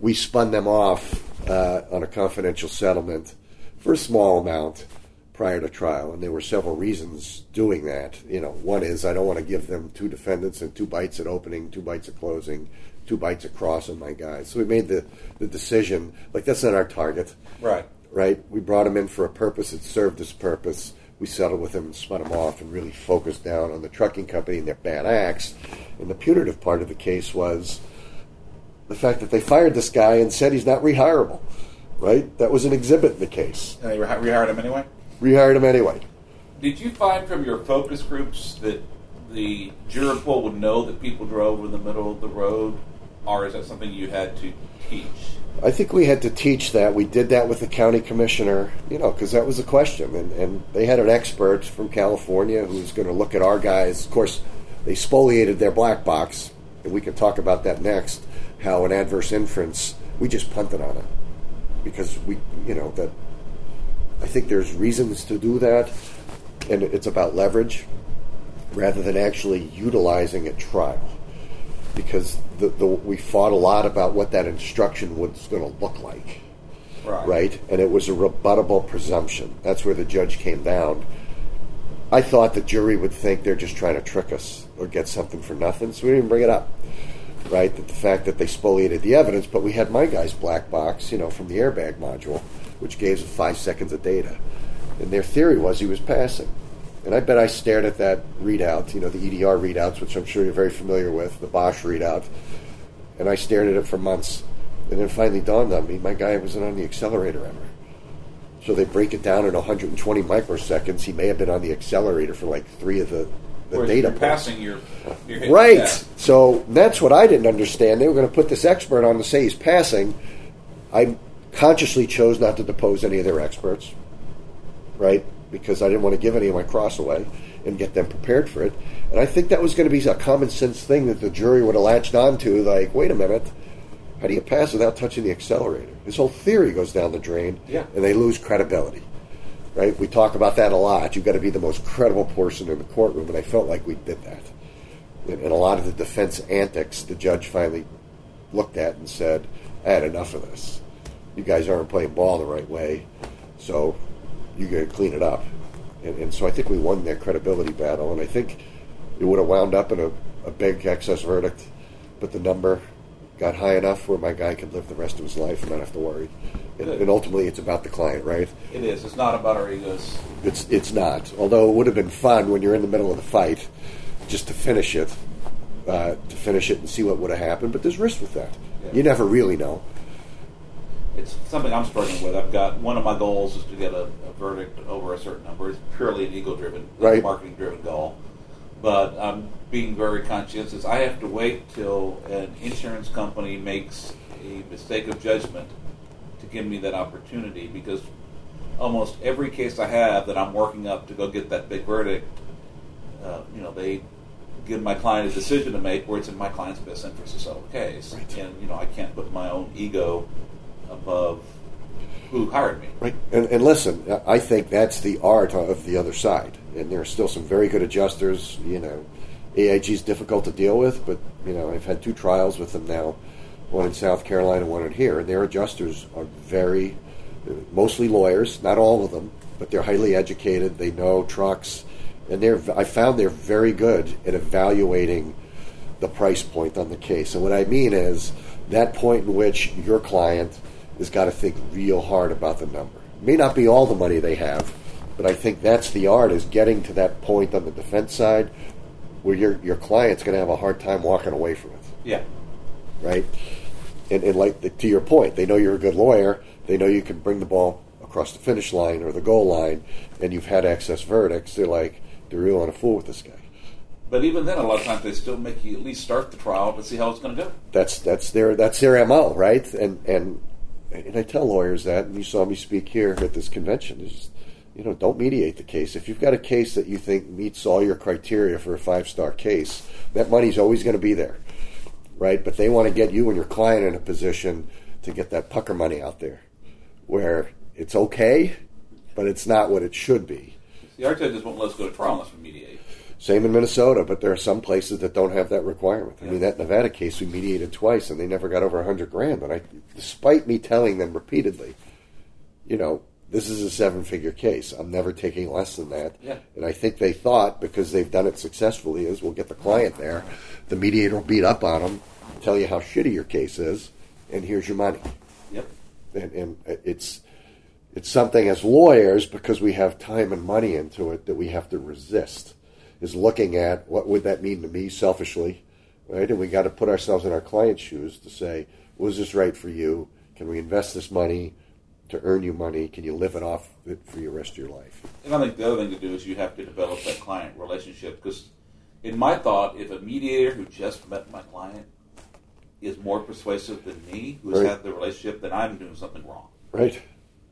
we spun them off uh, on a confidential settlement for a small amount prior to trial, and there were several reasons doing that. You know, one is I don't want to give them two defendants and two bites at opening, two bites at closing, two bites at crossing my guys. So we made the, the decision like that's not our target, Right. right? We brought him in for a purpose. It served its purpose. We settled with him and spun him off and really focused down on the trucking company and their bad acts. And the punitive part of the case was the fact that they fired this guy and said he's not rehireable, right? That was an exhibit in the case. And they rehired him anyway? Rehired him anyway. Did you find from your focus groups that the juror pool would know that people drove in the middle of the road, or is that something you had to teach? I think we had to teach that. We did that with the county commissioner, you know, because that was a question. And, and they had an expert from California who was going to look at our guys. Of course, they spoliated their black box, and we can talk about that next. How an adverse inference, we just punted on it because we, you know, that I think there's reasons to do that, and it's about leverage rather than actually utilizing at trial because the, the, we fought a lot about what that instruction was going to look like, Right. right? And it was a rebuttable presumption. That's where the judge came down. I thought the jury would think they're just trying to trick us or get something for nothing, so we didn't even bring it up, right? That the fact that they spoliated the evidence, but we had my guy's black box, you know, from the airbag module, which gave us five seconds of data, and their theory was he was passing. And I bet I stared at that readout, you know, the EDR readouts, which I'm sure you're very familiar with, the Bosch readout, and I stared at it for months. And then finally dawned on me, my guy wasn't on the accelerator ever. So they break it down in 120 microseconds. He may have been on the accelerator for like three of the, the Whereas data you're points. passing, you're, you're Right. that. So that's what I didn't understand. They were going to put this expert on to say he's passing. I consciously chose not to depose any of their experts, right? Because I didn't want to give any of my cross away and get them prepared for it. And I think that was going to be a common sense thing that the jury would have latched onto. Like, wait a minute, how do you pass without touching the accelerator? This whole theory goes down the drain, Yeah. and they lose credibility. Right? We talk about that a lot. You've got to be the most credible person in the courtroom, and I felt like we did that. And, and a lot of the defense antics, the judge finally looked at and said, I had enough of this. You guys aren't playing ball the right way, so you got to clean it up. And, and so I think we won that credibility battle, and I think it would have wound up in a, a big excess verdict, but the number got high enough where my guy could live the rest of his life and not have to worry. And, and ultimately, it's about the client, right? It is. It's not about our egos. It's it's not. Although it would have been fun when you're in the middle of the fight, just to finish it, uh, to finish it and see what would have happened. But there's risk with that. Yeah. You never really know. It's something I'm struggling with. I've got one of my goals is to get a, a verdict over a certain number. It's purely an ego-driven, Right. marketing-driven goal. But I'm being very conscientious. I have to wait till an insurance company makes a mistake of judgment to give me that opportunity because almost every case I have that I'm working up to go get that big verdict, uh, you know, they give my client a decision to make where it's in my client's best interest to settle the case. Right. And, you know, I can't put my own ego above who hired me. Right. And, and listen, I think that's the art of the other side. And there are still some very good adjusters. You know, AIG is difficult to deal with, but you know, I've had two trials with them now, one in South Carolina, one in here, and their adjusters are very, mostly lawyers, not all of them, but they're highly educated. They know trucks, and they're. I found they're very good at evaluating the price point on the case. And what I mean is that point in which your client has got to think real hard about the number. It may not be all the money they have, but I think that's the art is getting to that point on the defense side where your your client's going to have a hard time walking away from it, Yeah. right? And, and like the, to your point, they know you're a good lawyer. They know you can bring the ball across the finish line or the goal line, and you've had excess verdicts. They're like, they're real on a fool with this guy. But even then, a lot of times they still make you at least start the trial to see how it's going to go. that's that's their that's their mo, right? And and and I tell lawyers that, and you saw me speak here at this convention. Is you know, don't mediate the case. If you've got a case that you think meets all your criteria for a five star case, that money's always going to be there. right? But they want to get you and your client in a position to get that pucker money out there, where it's okay, but it's not what it should be. The our just won't let us go to trial unless we mediate. Same in Minnesota, but there are some places that don't have that requirement. I mean, that Nevada case we mediated twice, and they never got over a hundred grand. And I, despite me telling them repeatedly, you know, this is a seven-figure case. I'm never taking less than that. Yeah. And I think they thought because they've done it successfully is we'll get the client there, the mediator will beat up on them, tell you how shitty your case is, and here's your money. Yep. And, and it's it's something as lawyers because we have time and money into it that we have to resist. Is looking at what would that mean to me selfishly, right? And we got to put ourselves in our client's shoes to say, was this right for you? Can we invest this money to earn you money? Can you live it off it for your rest of your life? And I think the other thing to do is you have to develop that client relationship because, in my thought, if a mediator who just met my client is more persuasive than me, who's Right. had the relationship, then I'm doing something wrong. Right,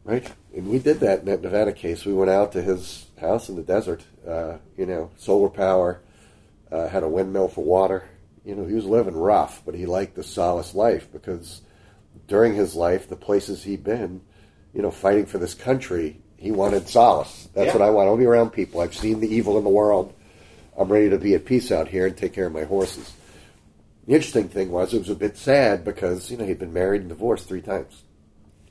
right. And we did that in that Nevada case. We went out to his house in the desert. Uh, you know, solar power, uh, had a windmill for water. You know, he was living rough, but he liked the solace life because during his life, the places he'd been, you know, fighting for this country, he wanted solace. That's Yeah. what I want. I want to be around people. I've seen the evil in the world. I'm ready to be at peace out here and take care of my horses. The interesting thing was it was a bit sad because you know he'd been married and divorced three times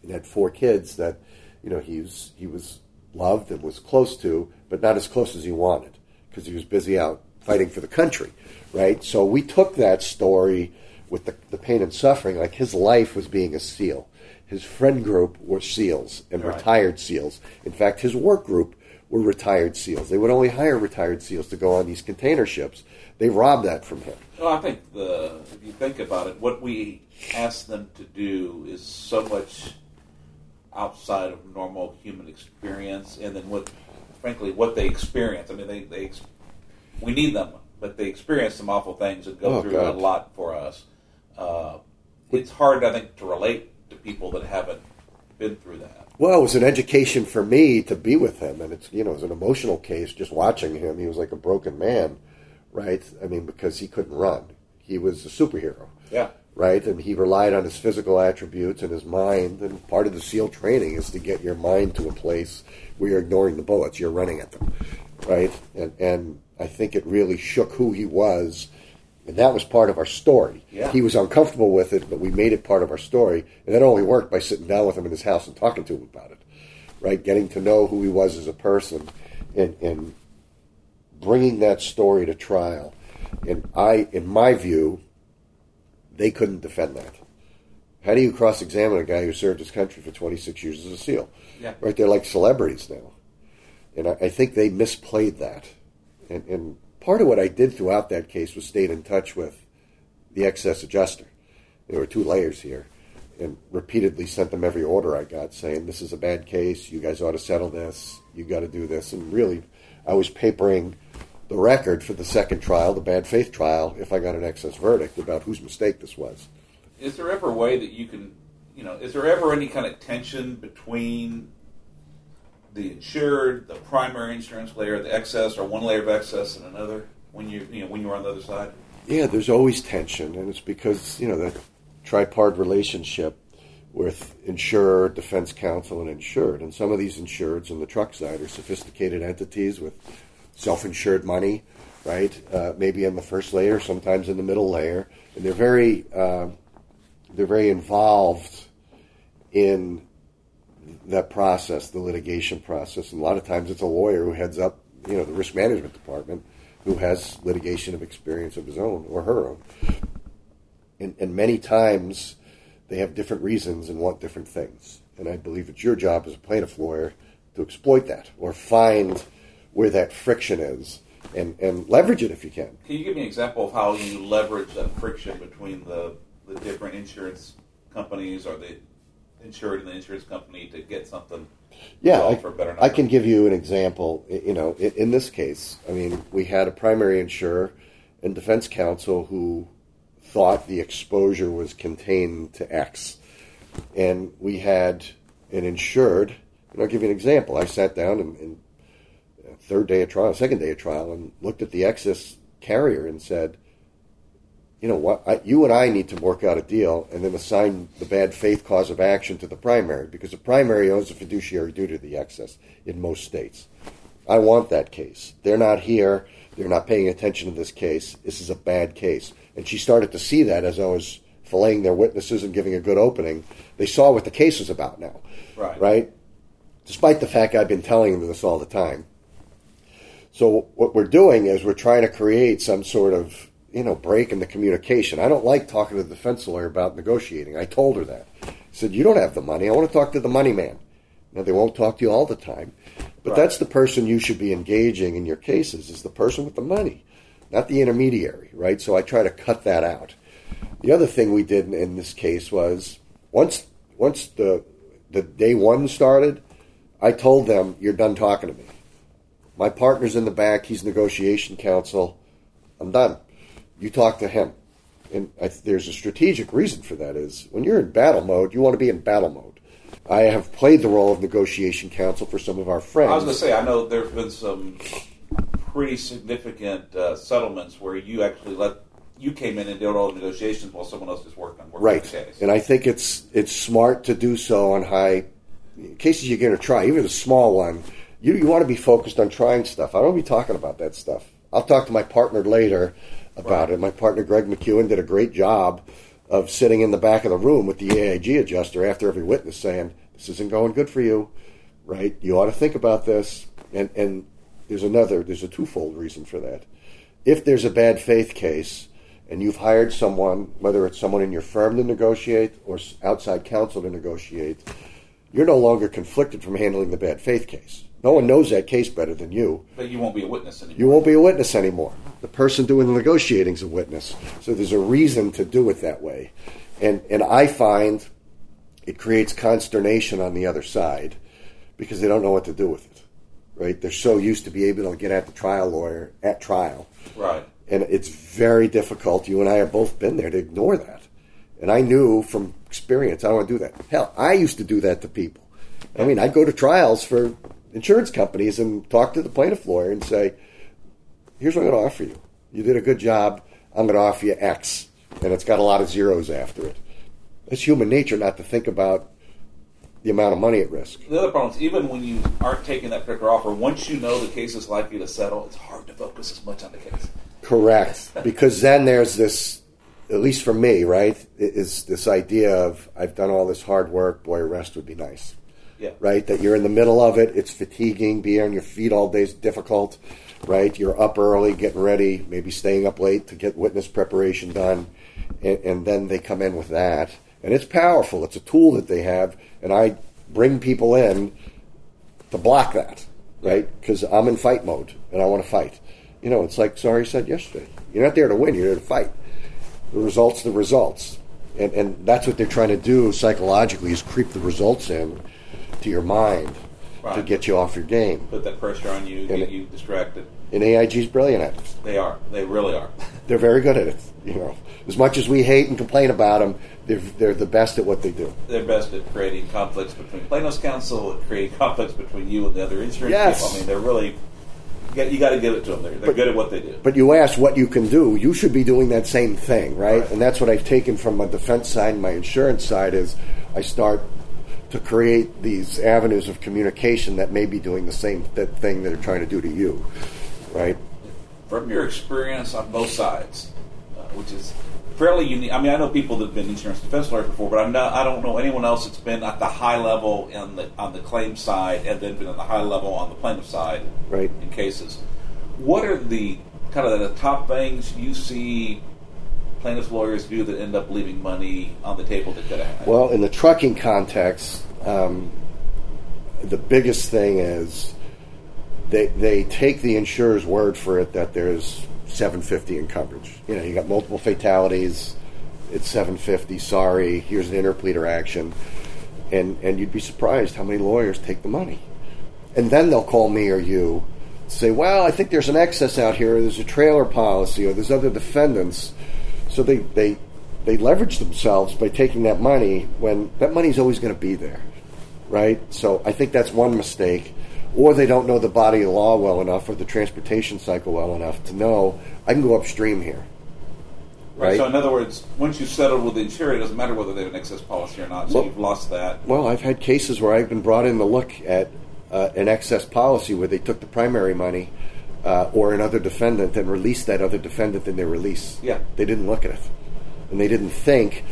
and had four kids that you know he was he was loved and was close to, but not as close as he wanted because he was busy out fighting for the country, right? So we took that story with the, the pain and suffering, like his life was being a SEAL. His friend group were SEALs and Right. retired SEALs. In fact, his work group were retired SEALs. They would only hire retired SEALs to go on these container ships. They robbed that from him. Well, I think the if you think about it, what we ask them to do is so much outside of normal human experience, and then what, frankly, what they experience. I mean, they, they we need them, but they experience some awful things and go Oh, through God. a lot for us. Uh, it's hard, I think, to relate to people that haven't been through that. Well, it was an education for me to be with him, and it's you know it was an emotional case just watching him. He was like a broken man, right? I mean, because he couldn't run, he was a superhero, Yeah. Right? And he relied on his physical attributes and his mind. And part of the SEAL training is to get your mind to a place where you're ignoring the bullets, you're running at them, right? And and I think it really shook who he was. And that was part of our story. Yeah. He was uncomfortable with it, but we made it part of our story. And that only worked by sitting down with him in his house and talking to him about it, right? Getting to know who he was as a person and, and bringing that story to trial. And I, in my view, they couldn't defend that. How do you cross examine a guy who served his country for 26 years as a SEAL? Yeah. Right? They're like celebrities now. And I, I think they misplayed that. And, and part of what I did throughout that case was stayed in touch with the excess adjuster. There were two layers here. And repeatedly sent them every order I got saying, this is a bad case. You guys ought to settle this. You got to do this. And really, I was papering the record for the second trial, the bad faith trial, if I got an excess verdict about whose mistake this was. Is there ever a way that you can, you know, is there ever any kind of tension between the insured, the primary insurance layer, the excess, or one layer of excess and another when you, you know, when you're on the other side? Yeah, there's always tension, and it's because you know the tripart relationship with insurer, defense counsel, and insured. And some of these insureds on the truck side are sophisticated entities with self-insured money, right? Uh, maybe in the first layer, sometimes in the middle layer, and they're very uh, they're very involved in that process, the litigation process. And a lot of times, it's a lawyer who heads up, you know, the risk management department, who has litigation of experience of his own or her own. And, and many times, they have different reasons and want different things. And I believe it's your job as a plaintiff lawyer to exploit that or find where that friction is and, and leverage it if you can. Can you give me an example of how you leverage that friction between the, the different insurance companies or the insured and the insurance company to get something Yeah, I, for a better I can give you an example. You know, in, in this case, I mean, we had a primary insurer and defense counsel who thought the exposure was contained to X, and we had an insured. And I'll give you an example. I sat down and, and third day of trial, second day of trial, and looked at the excess carrier and said, you know what, I, you and I need to work out a deal and then assign the bad faith cause of action to the primary because the primary owns a fiduciary duty to the excess in most states. I want that case. They're not here. They're not paying attention to this case. This is a bad case. And she started to see that as I was filleting their witnesses and giving a good opening. They saw what the case was about now. Right. Right? Despite the fact I've been telling them this all the time. So what we're doing is we're trying to create some sort of you know break in the communication. I don't like talking to the defense lawyer about negotiating. I told her that. I said, "You don't have the money. I want to talk to the money man." Now they won't talk to you all the time, but Right. that's the person you should be engaging in your cases is the person with the money, not the intermediary, right? So I try to cut that out. The other thing we did in- in this case was once once the the day one started, I told them, "You're done talking to me." My partner's in the back. He's negotiation counsel. I'm done. You talk to him. And I, there's a strategic reason for that is when you're in battle mode, you want to be in battle mode. I have played the role of negotiation counsel for some of our friends. I was going to say, I know there have been some pretty significant uh, settlements where you actually let you came in and did all the negotiations while someone else just worked on working right. the case. And I think it's it's smart to do so on high cases you're going to try, even a small one. You you want to be focused on trying stuff. I don't be talking about that stuff. I'll talk to my partner later about it. My partner Greg McEwen did a great job of sitting in the back of the room with the AIG adjuster after every witness saying, "This isn't going good for you." Right? You ought to think about this. And and there's another there's a twofold reason for that. If there's a bad faith case and you've hired someone, whether it's someone in your firm to negotiate or outside counsel to negotiate, you're no longer conflicted from handling the bad faith case. No one knows that case better than you. but you won't be a witness anymore. You won't be a witness anymore. The person doing the negotiating is a witness. So there's a reason to do it that way. And and I find it creates consternation on the other side because they don't know what to do with it. Right? They're so used to be able to get at the trial lawyer at trial. Right. And it's very difficult. You and I have both been there to ignore that. And I knew from experience I don't want to do that. Hell, I used to do that to people. I mean, I'd go to trials for insurance companies and talk to the plaintiff lawyer and say, here's what I'm going to offer you. You did a good job. I'm going to offer you X. And it's got a lot of zeros after it. It's human nature not to think about the amount of money at risk. The other problem is even when you aren't taking that particular offer, once you know the case is likely to settle, it's hard to focus as much on the case. Correct. because then there's this, at least for me, right, is this idea of I've done all this hard work, boy, a rest would be nice. Yeah. Right? That you're in the middle of it, it's fatiguing, being on your feet all day is difficult, right? You're up early, getting ready, maybe staying up late to get witness preparation done, and, and then they come in with that. And it's powerful, it's a tool that they have, and I bring people in to block that, right? Because I'm in fight mode and I want to fight. You know, it's like Sari said yesterday. You're not there to win, you're there to fight. The results, the results. And, and that's what they're trying to do psychologically is creep the results in to your mind to get you off your game. Put that pressure on you, get it- you distracted. And AIG's brilliant at it. They are. They really are. They're very good at it. You know, as much as we hate and complain about them, they're, they're the best at what they do. They're best at creating conflicts between plaintiffs' counsel, at creating conflicts between you and the other insurance Yes. people. I mean, they're really. You got, you got to give it to them. They're, they're But- good at what they do. But you ask what you can do. You should be doing that same thing, right? Right. And that's what I've taken from my defense side and my insurance side is I start to create these avenues of communication that may be doing the same th- thing that they're trying to do to you, right? From your experience on both sides, uh, which is fairly unique. I mean, I know people that have been insurance defense lawyers before, but I'm not, I don't know anyone else that's been at the high level in the, on the claim side and then been at the high level on the plaintiff side Right. in cases. What are the kind of the top things you see plaintiff lawyers do that end up leaving money on the table that could have had? Well, in the trucking context, um, the biggest thing is they they take the insurer's word for it that there's 750 in coverage. You know, you got multiple fatalities. It's 750. Sorry, here's an interpleader action, and and you'd be surprised how many lawyers take the money, and then they'll call me or you, say, well, I think there's an excess out here. Or there's a trailer policy, or there's other defendants. So they they they leverage themselves by taking that money when that money's always going to be there, right? So I think that's one mistake. Or they don't know the body of law well enough or the transportation cycle well enough to know I can go upstream here, right? So in other words, once you settle with the insurer, it doesn't matter whether they have an excess policy or not. So Well- you've lost that. Well, I've had cases where I've been brought in to look at uh, an excess policy where they took the primary money uh, or another defendant and released that other defendant in their release. Yeah. They didn't look at it. And they didn't think,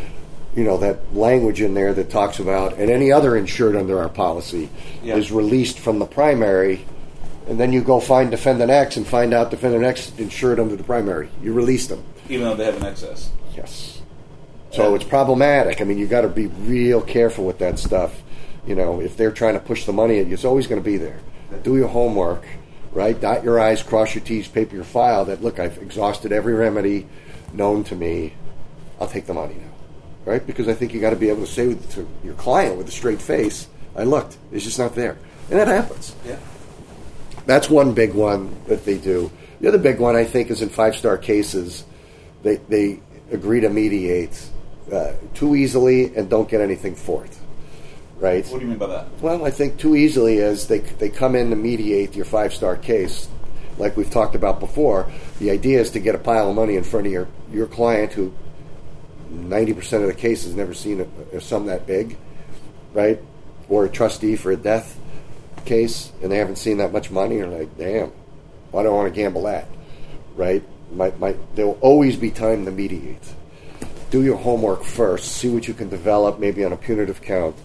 you know, that language in there that talks about, and any other insured under our policy Yeah. is released from the primary. And then you go find defendant X and find out defendant X insured under the primary. You release them. even though they have an excess. Yes. So it's problematic. I mean, you've got to be real careful with that stuff. You know, if they're trying to push the money at you, it's always going to be there. Do your homework, right? Dot your I's, cross your T's, paper your file. That look, I've exhausted every remedy known to me. I'll take the money now, right? Because I think you got to be able to say to your client with a straight face, "I looked. It's just not there," and that happens. Yeah. That's one big one that they do. The other big one, I think, is in five star cases, they, they agree to mediate uh, too easily and don't get anything for it. Right? What do you mean by that? Well, I think too easily is they, they come in to mediate your five star case. Like we've talked about before, the idea is to get a pile of money in front of your, your client who 90% of the case has never seen a, a sum that big, right? Or a trustee for a death case and they haven't seen that much money. You're like, damn, why do I want to gamble that, right? My, my, there will always be time to mediate. Do your homework first. See what you can develop, maybe on a punitive count.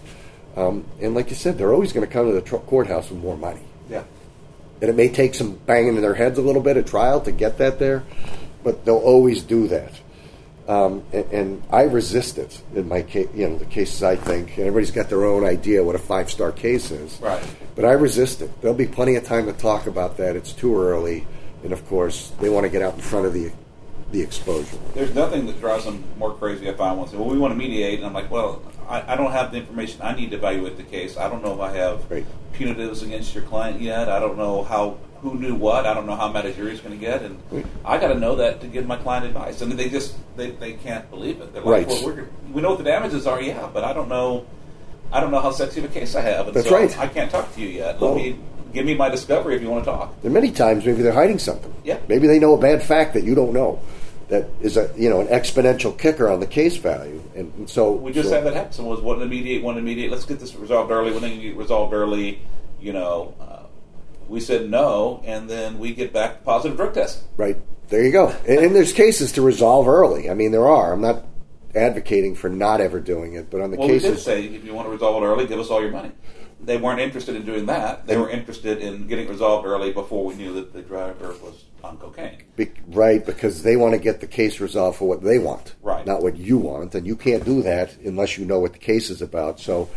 Um, and like you said, they're always going to come to the tr- courthouse with more money. Yeah. And it may take some banging in their heads a little bit at trial to get that there, but they'll always do that. Um, and, and I resist it in my case, you know, the cases I think, and everybody's got their own idea what a five star case is. Right. But I resist it. There'll be plenty of time to talk about that. It's too early. And of course, they want to get out in front of the, the exposure. There's nothing that drives them more crazy if I want to say, well, we want to mediate. And I'm like, well, I, I don't have the information I need to evaluate the case. I don't know if I have Right. punitives against your client yet. I don't know how who knew what. I don't know how mad a jury's going to get. And Right. I got to know that to give my client advice. And they just they, they can't believe it. They're like, Right. well, we know what the damages are, yeah, but I don't know. I don't know how sexy of a case I have. And That's so right. I can't talk to you yet. Let Well- me give me my discovery if you want to talk. And many times, maybe they're hiding something. Yeah. Maybe they know a bad fact that you don't know. That is a you know an exponential kicker on the case value, and, and so We just so- had that happen. Someone was wanting to mediate, wanting to mediate. Let's get this resolved early. When they get resolved early, you know, uh, we said no, and then we get back positive drug test. Right. There you go. And, and there's cases to resolve early. I mean, there are. I'm not advocating for not ever doing it, but on the Well, we did cases, say if you want to resolve it early, give us all your money. They weren't interested in doing that. They were interested in getting it resolved early before we knew that the driver was on cocaine. be, right, because they want to get the case resolved for what they want, Right. not what you want, and you can't do that unless you know what the case is about. So,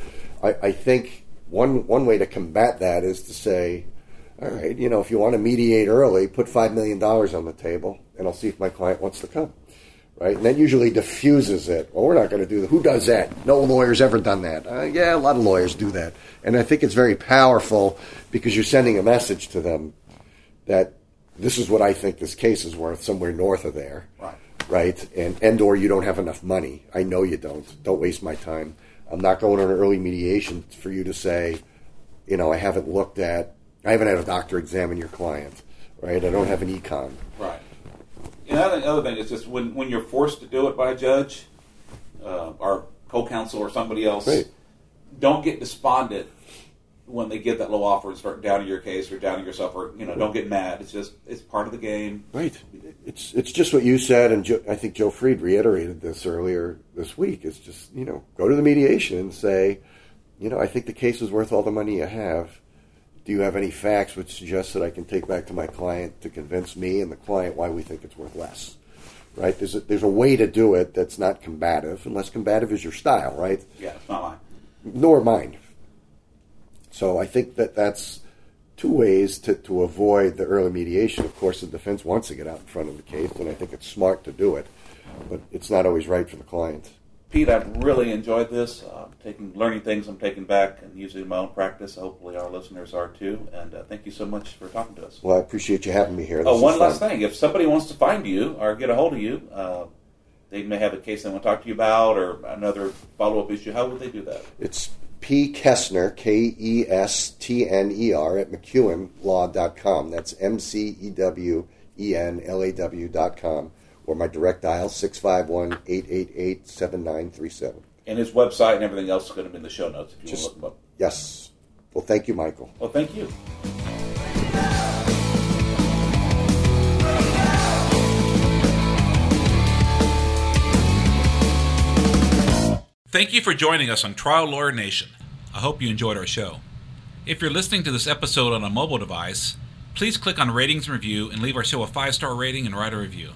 I, I think one one way to combat that is to say, all right, you know, if you want to mediate early, put five million dollars on the table, and I'll see if my client wants to come. Right, and that usually diffuses it. Well, we're not going to do that. Who does that? No lawyer's ever done that. Uh, yeah, a lot of lawyers do that, and I think it's very powerful because you're sending a message to them that this is what I think this case is worth, somewhere north of there. Right. Right, and and or you don't have enough money. I know you don't. Don't waste my time. I'm not going on an early mediation for you to say, you know, I haven't looked at, I haven't had a doctor examine your client. Right, I don't have an econ. Right. And the other, thing is just when, when you're forced to do it by a judge, uh, or co-counsel or somebody else, Right. don't get despondent when they get that low offer and start downing your case or downing yourself, or you know, don't get mad. It's just it's part of the game. Right. It's it's just what you said, and I think Joe Fried reiterated this earlier this week. It's just you know go to the mediation and say, you know, I think the case is worth all the money you have. Do you have any facts which suggest that I can take back to my client to convince me and the client why we think it's worth less? Right. There's a, there's a way to do it that's not combative, unless combative is your style, right? Yeah, it's not mine. nor mine. So I think that that's two ways to, to avoid the early mediation. Of course, the defense wants to get out in front of the case, and I think it's smart to do it, but it's not always right for the client. Pete, I've really enjoyed this. Uh, taking learning things I'm taking back and using in my own practice. Hopefully, our listeners are too. And uh, thank you so much for talking to us. Well, I appreciate you having me here. Oh, This one is last fun. thing. If somebody wants to find you or get a hold of you, uh, they may have a case they want to talk to you about or another follow up issue. How would they do that? It's P. Kestner, K E S T N E R, at McEwenLaw.com. That's M C E W E N L A W.com. or my direct dial 651 888 7937. And his website and everything else is going to be in the show notes if you Just- want to look them up. Yes. Well, thank you, Michael. Well, thank you. Thank you for joining us on Trial Lawyer Nation. I hope you enjoyed our show. If you're listening to this episode on a mobile device, please click on Ratings and Review and leave our show a five star rating and write a review.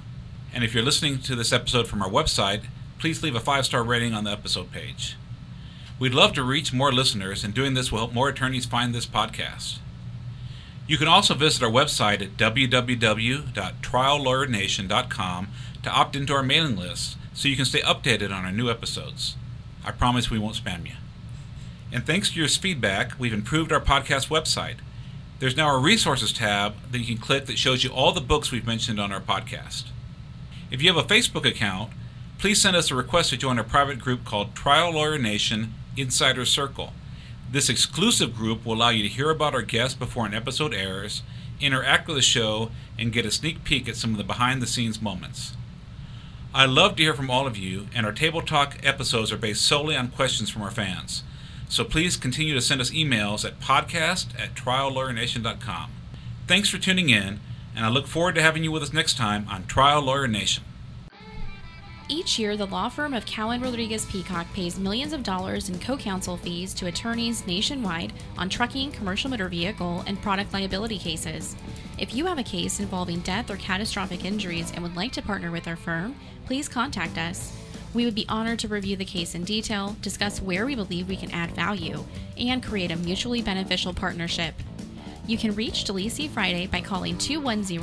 And if you're listening to this episode from our website, please leave a five star rating on the episode page. We'd love to reach more listeners, and doing this will help more attorneys find this podcast. You can also visit our website at www.triallawyernation.com to opt into our mailing list so you can stay updated on our new episodes. I promise we won't spam you. And thanks to your feedback, we've improved our podcast website. There's now a resources tab that you can click that shows you all the books we've mentioned on our podcast. If you have a Facebook account, please send us a request to join our private group called Trial Lawyer Nation Insider Circle. This exclusive group will allow you to hear about our guests before an episode airs, interact with the show, and get a sneak peek at some of the behind the scenes moments. I love to hear from all of you, and our Table Talk episodes are based solely on questions from our fans. So please continue to send us emails at podcast at triallawyernation.com. Thanks for tuning in, and I look forward to having you with us next time on Trial Lawyer Nation. Each year, the law firm of Cowen Rodriguez Peacock pays millions of dollars in co counsel fees to attorneys nationwide on trucking, commercial motor vehicle, and product liability cases. If you have a case involving death or catastrophic injuries and would like to partner with our firm, please contact us. We would be honored to review the case in detail, discuss where we believe we can add value, and create a mutually beneficial partnership. You can reach Delisi Friday by calling 210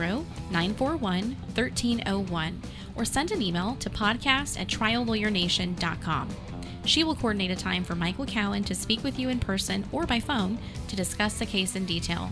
941 1301 or send an email to podcast at triallawyernation.com. She will coordinate a time for Michael Cowen to speak with you in person or by phone to discuss the case in detail.